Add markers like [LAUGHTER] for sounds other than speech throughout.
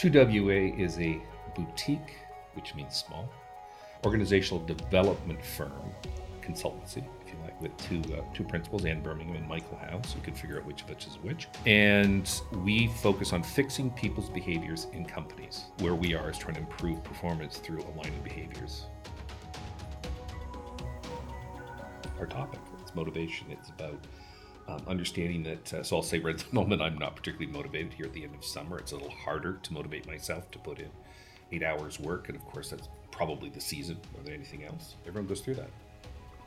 2WA is a boutique, which means small, organizational development firm, consultancy, if you like, with two uh, two principals, Anne Birmingham and Michael Howes. You can figure out which of which is which. And we focus on fixing people's behaviors in companies. Where we are is trying to improve performance through aligning behaviors. Our topic is motivation. It's about um, understanding that, uh, so I'll say right at the [LAUGHS] moment, I'm not particularly motivated here at the end of summer. It's a little harder to motivate myself to put in eight hours work. And of course, that's probably the season more than anything else. Everyone goes through that.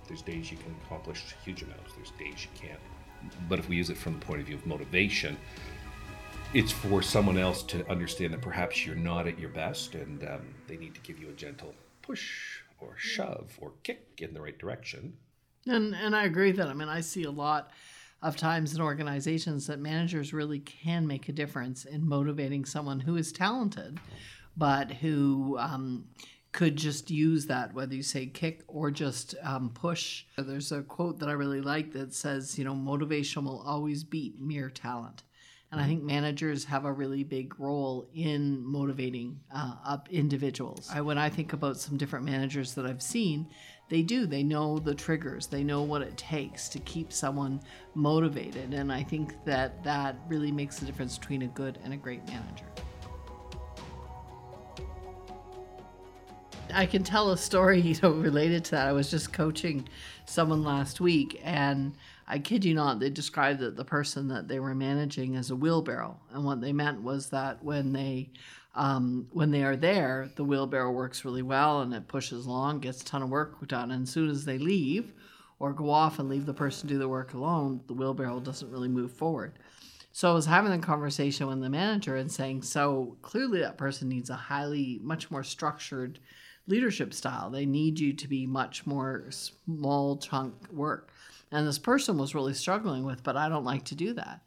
There's days you can accomplish huge amounts, there's days you can't. But if we use it from the point of view of motivation, it's for someone else to understand that perhaps you're not at your best and um, they need to give you a gentle push or shove or kick in the right direction. And, and I agree with that. I mean, I see a lot of times in organizations that managers really can make a difference in motivating someone who is talented, but who um, could just use that, whether you say kick or just um, push. There's a quote that I really like that says, you know, motivation will always beat mere talent. And I think managers have a really big role in motivating uh, up individuals. I, when I think about some different managers that I've seen, they do. They know the triggers. They know what it takes to keep someone motivated. And I think that that really makes the difference between a good and a great manager. I can tell a story, [LAUGHS] you know, related to that. I was just coaching someone last week, and I kid you not, they described the, the person that they were managing as a wheelbarrow, and what they meant was that when they um, when they are there, the wheelbarrow works really well and it pushes along, gets a ton of work done. And as soon as they leave or go off and leave the person do the work alone, the wheelbarrow doesn't really move forward. So I was having a conversation with the manager and saying, so clearly that person needs a highly, much more structured leadership style. They need you to be much more small chunk work. And this person was really struggling with, but I don't like to do that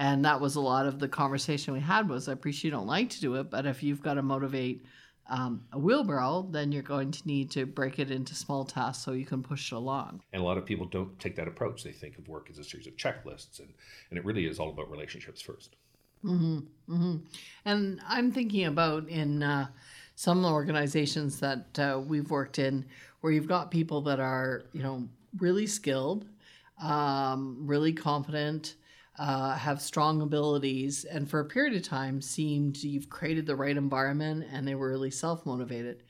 and that was a lot of the conversation we had was i appreciate you don't like to do it but if you've got to motivate um, a wheelbarrow then you're going to need to break it into small tasks so you can push it along. And a lot of people don't take that approach. They think of work as a series of checklists and, and it really is all about relationships 1st mm-hmm, mm-hmm. and i'm thinking about in uh, some organizations that uh, we've worked in where you've got people that are you know really skilled um, really confident uh, have strong abilities, and for a period of time seemed you've created the right environment and they were really self motivated.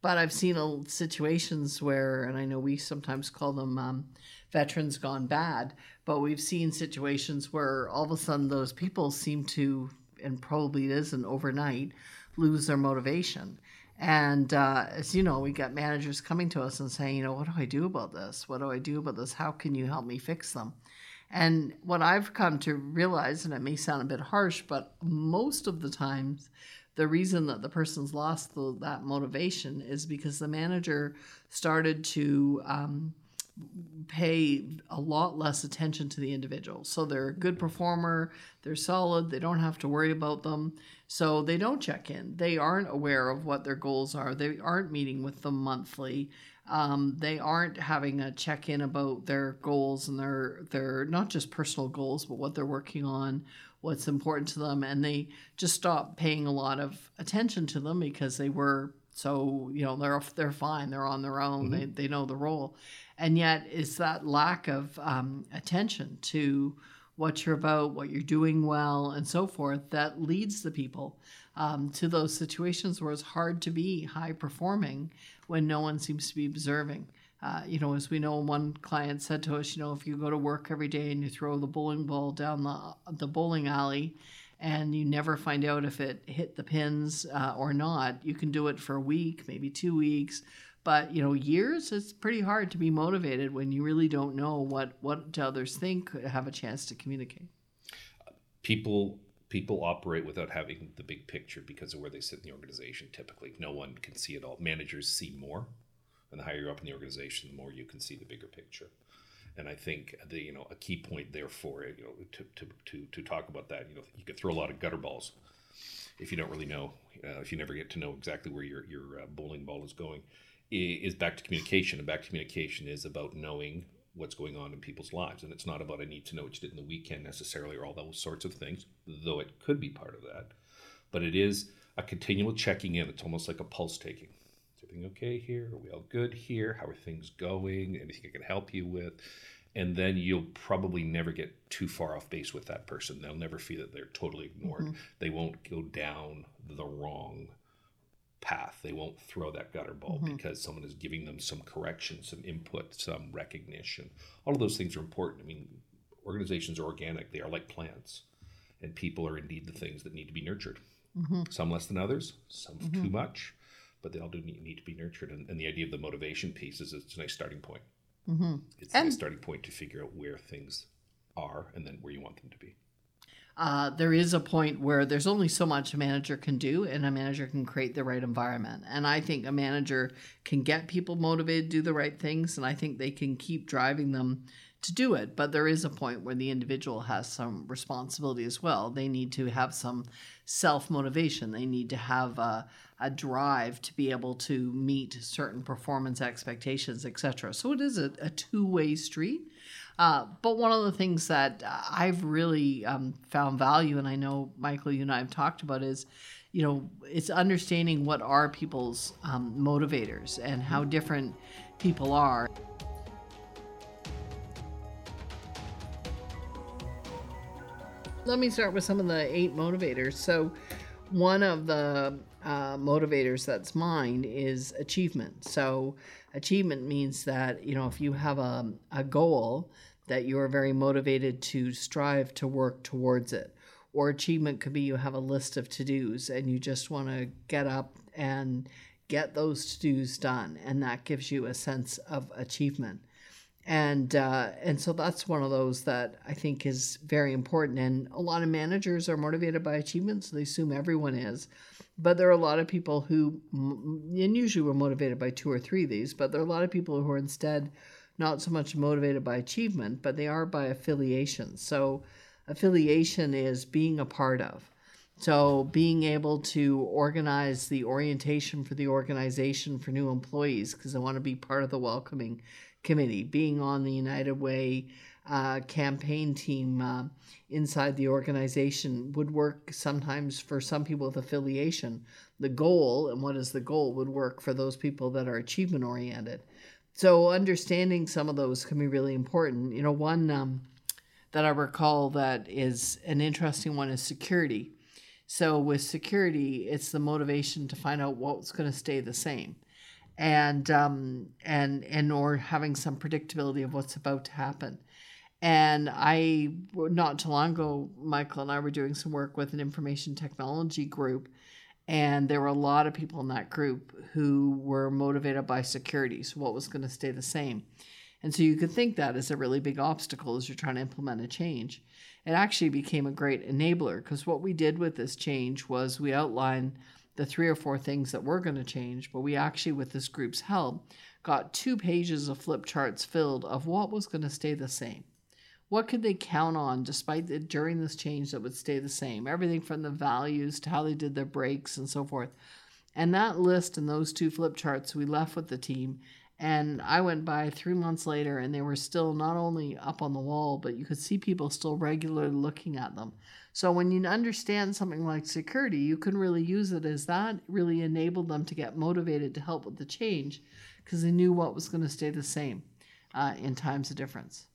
But I've seen situations where, and I know we sometimes call them um, veterans gone bad, but we've seen situations where all of a sudden those people seem to, and probably it isn't overnight, lose their motivation. And uh, as you know, we got managers coming to us and saying, you know, what do I do about this? What do I do about this? How can you help me fix them? And what I've come to realize, and it may sound a bit harsh, but most of the times, the reason that the person's lost the, that motivation is because the manager started to um, pay a lot less attention to the individual. So they're a good performer, they're solid, they don't have to worry about them. So they don't check in. They aren't aware of what their goals are, they aren't meeting with them monthly. Um, they aren't having a check in about their goals and their their not just personal goals, but what they're working on, what's important to them, and they just stop paying a lot of attention to them because they were so you know they're they're fine, they're on their own, mm-hmm. they they know the role, and yet it's that lack of um, attention to what you're about, what you're doing well, and so forth that leads the people um, to those situations where it's hard to be high performing when no one seems to be observing. Uh, you know, as we know, one client said to us, you know, if you go to work every day and you throw the bowling ball down the the bowling alley, and you never find out if it hit the pins uh, or not, you can do it for a week, maybe two weeks, but you know, years. It's pretty hard to be motivated when you really don't know what what others think, have a chance to communicate. People people operate without having the big picture because of where they sit in the organization typically. No one can see it all. Managers see more and the higher you're up in the organization the more you can see the bigger picture. And i think the you know a key point therefore you know to, to, to, to talk about that you know you could throw a lot of gutter balls if you don't really know uh, if you never get to know exactly where your, your uh, bowling ball is going is back to communication. And back to communication is about knowing what's going on in people's lives. And it's not about I need to know what you did in the weekend necessarily or all those sorts of things, though it could be part of that. but it is a continual checking in. It's almost like a pulse taking. Is everything okay here? Are we all good here? How are things going? Anything I can help you with? And then you'll probably never get too far off base with that person. They'll never feel that they're totally ignored. Mm-hmm. They won't go down the wrong path. They won't throw that gutter ball mm-hmm. because someone is giving them some correction, some input, some recognition. All of those things are important. I mean, organizations are organic, they are like plants, and people are indeed the things that need to be nurtured. Mm-hmm. Some less than others, some mm-hmm. too much, but they all do need, need to be nurtured. And, and, the idea of the motivation piece is it's a nice starting point. Mm-hmm. It's and, a nice starting point to figure out where things are and then where you want them to be uh, there is a point where there's only so much a manager can do, and a manager can create the right environment. And I think a manager can get people motivated do the right things, and I think they can keep driving them to do it. But there is a point where the individual has some responsibility as well. They need to have some self motivation, they need to have a, a, drive to be able to meet certain performance expectations, etc. So it is a, a two way street. Uh, but one of the things that I've really um, found value, and I know Michael, you and I have talked about, is you know it's understanding what are people's um, motivators and how different people are. Let me start with some of the eight motivators. So, one of the uh, motivators that's mine is achievement. So, achievement means that you know if you have a, a goal that you are very motivated to strive to work towards it. Or achievement could be you have a list of to dos and you just want to get up and get those to dos done. And that gives you a sense of achievement. And, uh, and so that's one of those that I think is very important. And a lot of managers are motivated by achievement, so they assume everyone is. But there are a lot of people who, and usually we're motivated by two or three of these, but there are a lot of people who are instead not so much motivated by achievement, but they are by affiliation. So, affiliation is being a part of. So, being able to organize the orientation for the organization for new employees, because I want to be part of the welcoming committee, being on the United Way uh, campaign team uh, inside the organization would work sometimes for some people with affiliation. The goal, and what is the goal, would work for those people that are achievement oriented. So understanding some of those can be really important. You know, one um, that I recall that is an interesting one is security. So with security, it's the motivation to find out what's going to stay the same, and um, and and or having some predictability of what's about to happen. And I not too long ago, Michael and I were doing some work with an information technology group, and there were a lot of people in that group who were motivated by security. So, what was going to stay the same? And so, you could think that is a really big obstacle as you're trying to implement a change. It actually became a great enabler because what we did with this change was we outlined the three or four things that were going to change, but we actually, with this group's help, got two pages of flip charts filled of what was going to stay the same. What could they count on despite the, during this change that would stay the same? Everything from the values to how they did their breaks and so forth. And that list and those two flip charts we left with the team. And I went by three months later and they were still not only up on the wall, but you could see people still regularly looking at them. So when you understand something like security, you can really use it as that really enabled them to get motivated to help with the change because they knew what was going to stay the same uh, in times of difference.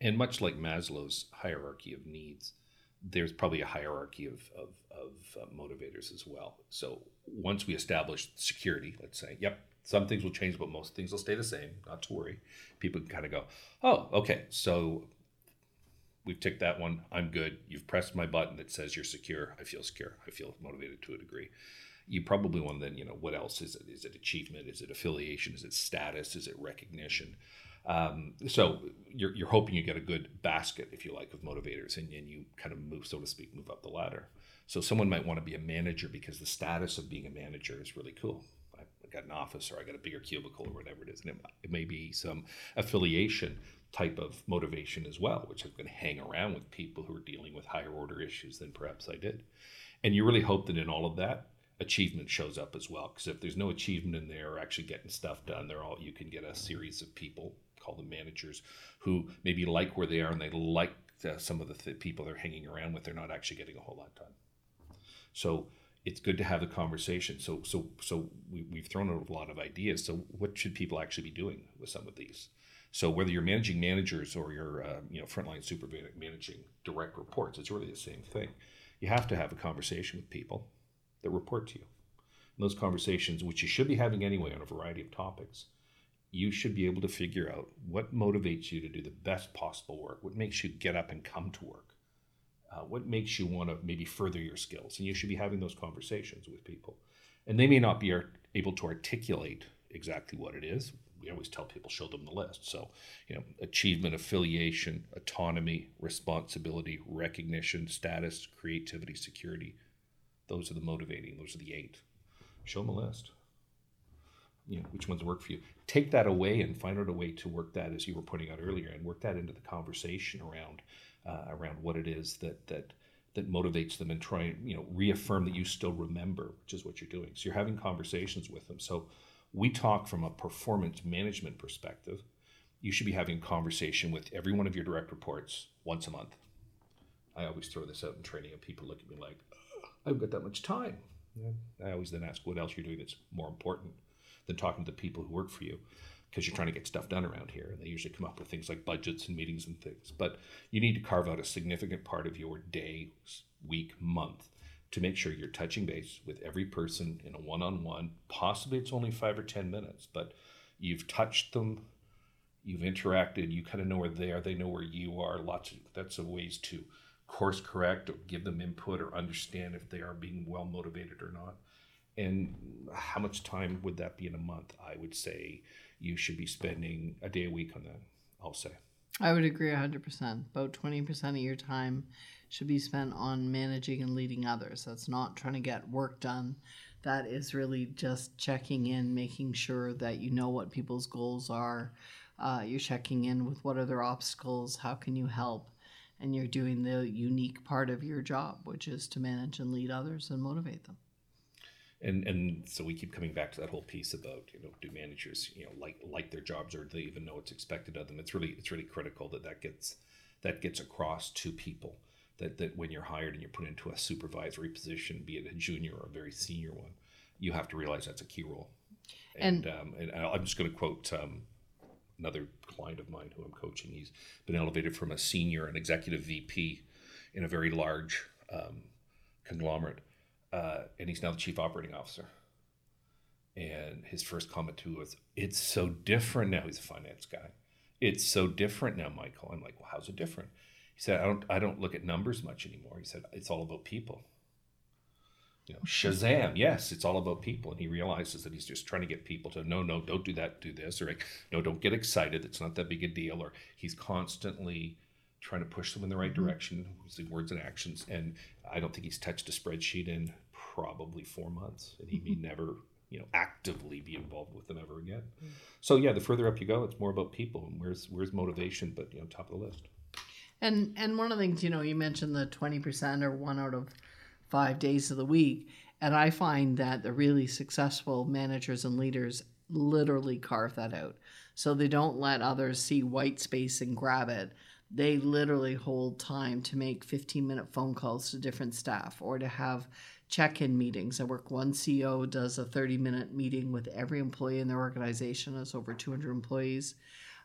And much like Maslow's hierarchy of needs, there's probably a hierarchy of, of, of uh, motivators as well. So once we establish security, let's say, yep, some things will change, but most things will stay the same. Not to worry. People can kind of go, oh, okay, so we've ticked that one. I'm good. You've pressed my button that says you're secure. I feel secure. I feel motivated to a degree. You probably want then, you know, what else is it? Is it achievement? Is it affiliation? Is it status? Is it recognition? Um, so you're, you're hoping you get a good basket, if you like, of motivators, and, and you kind of move, so to speak, move up the ladder. So someone might want to be a manager because the status of being a manager is really cool. I got an office, or I got a bigger cubicle, or whatever it is, and it, it may be some affiliation type of motivation as well, which is going to hang around with people who are dealing with higher order issues than perhaps I did. And you really hope that in all of that, achievement shows up as well. Because if there's no achievement in there or actually getting stuff done, they're all you can get a series of people call them managers, who maybe like where they are and they like the, some of the th- people they're hanging around with. They're not actually getting a whole lot done. So it's good to have the conversation. So so so we, we've thrown out a lot of ideas. So what should people actually be doing with some of these? So whether you're managing managers or you're uh, you know frontline super managing direct reports, it's really the same thing. You have to have a conversation with people that report to you. And those conversations, which you should be having anyway on a variety of topics, you should be able to figure out what motivates you to do the best possible work, what makes you get up and come to work, uh, what makes you want to maybe further your skills. And you should be having those conversations with people. And they may not be able to articulate exactly what it is. We always tell people, show them the list. So, you know, achievement, affiliation, autonomy, responsibility, recognition, status, creativity, security. Those are the motivating, those are the eight. Show them a list. You know, which ones work for you. Take that away and find out a way to work that, as you were putting out earlier, and work that into the conversation around uh, around what it is that that that motivates them and try and you know reaffirm that you still remember, which is what you're doing. So you're having conversations with them. So we talk from a performance management perspective. You should be having a conversation with every one of your direct reports once a month. I always throw this out in training, and people look at me like, "I've got that much time." I always then ask what else you're doing that's more important than talking to the people who work for you because you're trying to get stuff done around here. And they usually come up with things like budgets and meetings and things. But you need to carve out a significant part of your day, week, month to make sure you're touching base with every person in a one on one. Possibly it's only five or 10 minutes, but you've touched them, you've interacted, you kind of know where they are, they know where you are. Lots of that's of ways to course correct or give them input or understand if they are being well motivated or not. And how much time would that be in a month? I would say you should be spending a day a week on that, I'll say. I would agree 100%. About 20% of your time should be spent on managing and leading others. That's not trying to get work done. That is really just checking in, making sure that you know what people's goals are. Uh, you're checking in with what are their obstacles, how can you help, and you're doing the unique part of your job, which is to manage and lead others and motivate them and and so we keep coming back to that whole piece about you know do managers you know like like their jobs or do they even know what's expected of them? It's really it's really critical that that gets that gets across to people that that when you're hired and you're put into a supervisory position be it a junior or a very senior one you have to realize that's a key role. And and, um, and i'm just going to quote um, another client of mine who i'm coaching. He's been elevated from a senior an executive vp in a very large um, conglomerate uh, and he's now the chief operating officer. And his first comment to was, "It's so different now." He's a finance guy. It's so different now, Michael. I'm like, "Well, how's it different?" He said, "I don't, I don't look at numbers much anymore." He said, "It's all about people." You know, Shazam! Yes, it's all about people, and he realizes that he's just trying to get people to no, no, don't do that, do this, or like, no, don't get excited. It's not that big a deal. Or he's constantly trying to push them in the right mm-hmm. direction using words and actions. And I don't think he's touched a spreadsheet in probably four months, and he may never, you know, actively be involved with them ever again. Mm. So yeah, the further up you go, it's more about people and where's where's motivation, but you know, top of the list. And and one of the things you know, you mentioned the twenty percent or one out of five days of the week, and I find that the really successful managers and leaders literally carve that out. So they don't let others see white space and grab it. They literally hold time to make 15 minute phone calls to different staff or to have check-in meetings. I work one CEO does a 30-minute meeting with every employee in their organization. It's over 200 employees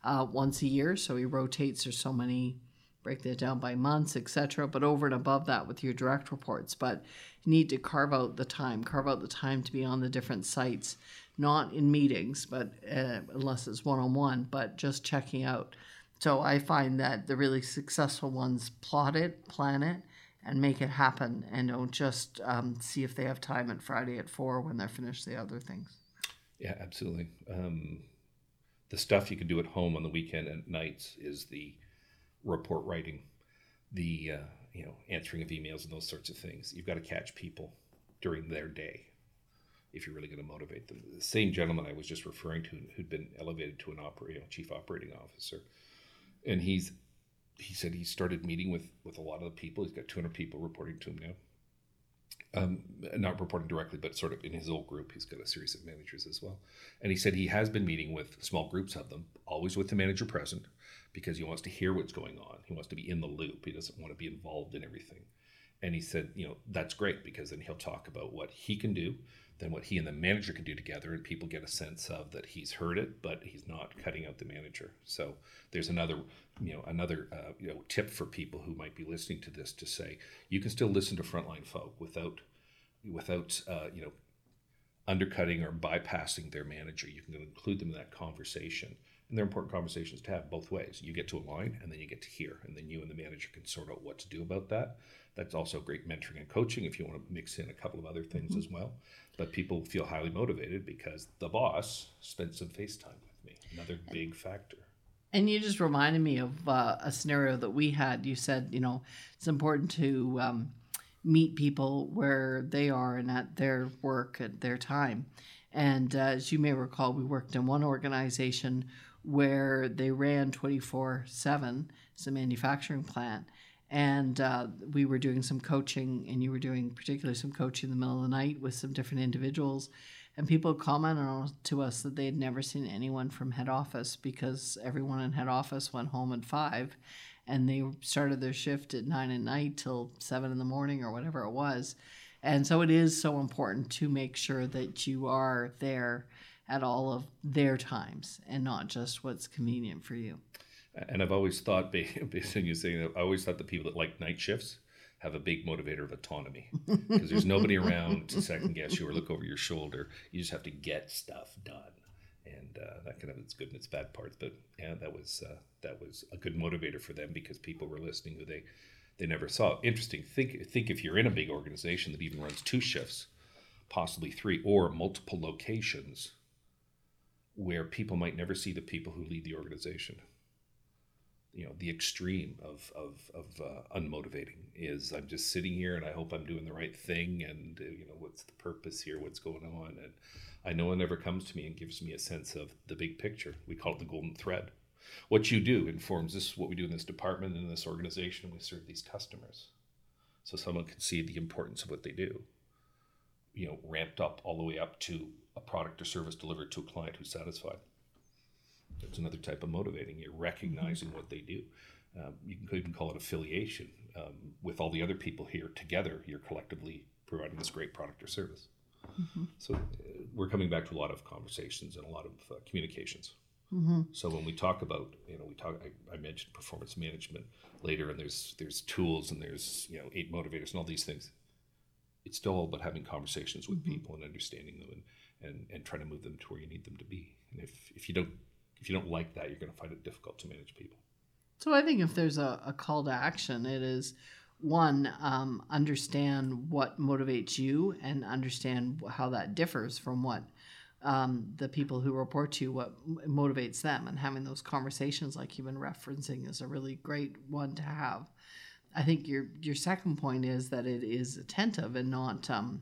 uh, once a year. So he rotates. There's so many. Break that down by months, etc. But over and above that, with your direct reports, but you need to carve out the time. Carve out the time to be on the different sites, not in meetings, but uh, unless it's one-on-one, but just checking out. So I find that the really successful ones plot it, plan it, and make it happen and don't just um, see if they have time at Friday at four when they're finished the other things. Yeah, absolutely. Um, the stuff you can do at home on the weekend and nights is the report writing, the uh, you know answering of emails and those sorts of things. You've got to catch people during their day if you're really going to motivate them. The same gentleman I was just referring to, who'd been elevated to an operating chief operating officer, and he's he said he started meeting with with a lot of the people. He's got 200 people reporting to him now. Um, not reporting directly, but sort of in his old group, he's got a series of managers as well. And he said he has been meeting with small groups of them, always with the manager present, because he wants to hear what's going on. He wants to be in the loop. He doesn't want to be involved in everything. And he said, you know, that's great because then he'll talk about what he can do, then what he and the manager can do together, and people get a sense of that he's heard it, but he's not cutting out the manager. So there's another, you know, another uh, you know tip for people who might be listening to this to say you can still listen to frontline folk without without uh, you know undercutting or bypassing their manager. You can include them in that conversation. And they're important conversations to have both ways. You get to align and then you get to hear. And then you and the manager can sort out what to do about that. That's also great mentoring and coaching if you want to mix in a couple of other things mm-hmm. as well. But people feel highly motivated because the boss spent some face time with me. Another big factor. And you just reminded me of uh, a scenario that we had. You said, you know, it's important to um, meet people where they are and at their work at their time. And uh, as you may recall, we worked in one organization where they ran 24 7. It's a manufacturing plant. And uh, we were doing some coaching, and you were doing particularly some coaching in the middle of the night with some different individuals. And people commented to us that they had never seen anyone from head office because everyone in head office went home at five and they started their shift at nine at night till seven in the morning or whatever it was. And so it is so important to make sure that you are there at all of their times and not just what's convenient for you. And I've always thought, [LAUGHS] based on you saying, that, I always thought the people that like night shifts have a big motivator of autonomy [LAUGHS] because there's nobody around to second guess you or look over your shoulder. You just have to get stuff done and uh, that kind of its good and its bad parts. But yeah, that was uh, that was a good motivator for them because people were listening who they they never saw. Interesting. Think think if you're in a big organization that even runs two shifts, possibly three or multiple locations, where people might never see the people who lead the organization. You know, the extreme of of of uh, unmotivating is I'm just sitting here and I hope I'm doing the right thing and uh, you know what's the purpose here, what's going on and I know one ever comes to me and gives me a sense of the big picture. We call it the golden thread. What you do informs this what we do in this department in this organization. We serve these customers, so someone can see the importance of what they do. You know, ramped up all the way up to a product or service delivered to a client who's satisfied. That's another type of motivating. You're recognizing what they do. Um, you can even call it affiliation. Um, with all the other people here together, you're collectively providing this great product or service. Mm-hmm. So uh, we're coming back to a lot of conversations and a lot of uh, communications. Mm-hmm. So when we talk about, you know, we talk. I, I, mentioned performance management later, and there's there's tools and there's you know eight motivators and all these things. It's still all about having conversations with mm-hmm. people and understanding them and, and and trying to move them to where you need them to be. And if if you don't if you don't like that, you're going to find it difficult to manage people. So I think if there's a, a call to action, it is one um, understand what motivates you and understand how that differs from what um, the people who report to you what motivates them and having those conversations like you've been referencing is a really great one to have i think your your second point is that it is attentive and not um,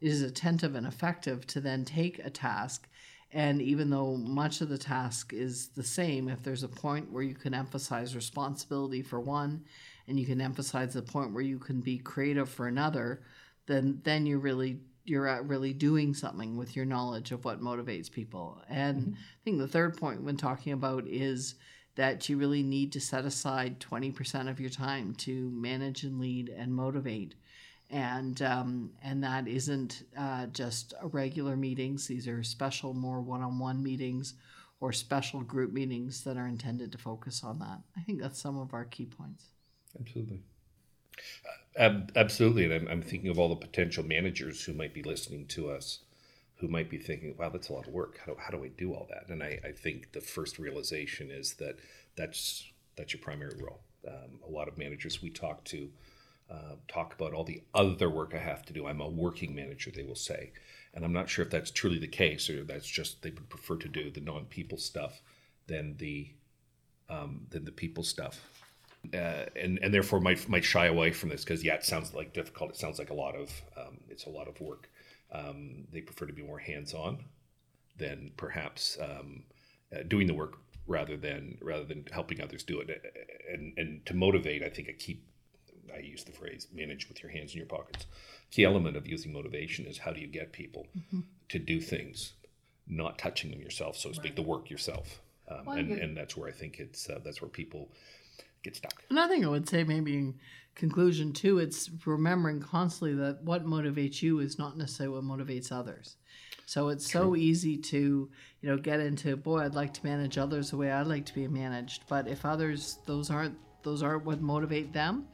is attentive and effective to then take a task and even though much of the task is the same if there's a point where you can emphasize responsibility for one and you can emphasize the point where you can be creative for another, then then you're really you're really doing something with your knowledge of what motivates people. And mm-hmm. I think the third point when talking about is that you really need to set aside 20% of your time to manage and lead and motivate. And um, and that isn't uh, just regular meetings. These are special, more one-on-one meetings or special group meetings that are intended to focus on that. I think that's some of our key points. Absolutely. Uh, absolutely. And I'm, I'm thinking of all the potential managers who might be listening to us who might be thinking, wow, that's a lot of work. How do, how do I do all that? And I, I think the first realization is that that's, that's your primary role. Um, a lot of managers we talk to uh, talk about all the other work I have to do. I'm a working manager, they will say. And I'm not sure if that's truly the case or that's just they would prefer to do the non people stuff than the, um, than the people stuff uh, and and therefore might might shy away from this because yeah, it sounds like difficult. It sounds like a lot of um, it's a lot of work. Um, they prefer to be more hands on than perhaps um, uh, doing the work rather than rather than helping others do it. And and to motivate, I think a key I use the phrase manage with your hands in your pockets. Key element of using motivation is how do you get people mm-hmm. to do things, not touching them yourself, so to speak, right. the work yourself. Um, and, and that's where I think it's uh, that's where people get stuck. Another thing I would say, maybe in conclusion too, it's remembering constantly that what motivates you is not necessarily what motivates others. So it's so easy to, you know, get into, boy, I'd like to manage others the way I'd like to be managed. But if others, those aren't those aren't what motivate them,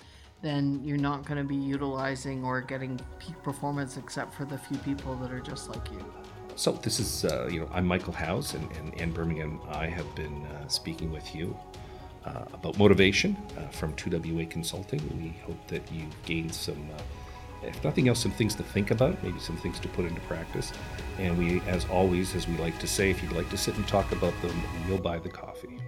then you're not going to be utilizing or getting peak performance except for the few people that are just like you. So this is, uh, you know, I'm Michael Howes, and, and Anne Birmingham. I have been uh, speaking with you uh, about motivation uh, from 2WA Consulting. We hope that you gained some, uh, if nothing else, some things to think about, maybe some things to put into practice. And we, as always, as we like to say, if you'd like to sit and talk about them, we'll buy the coffee.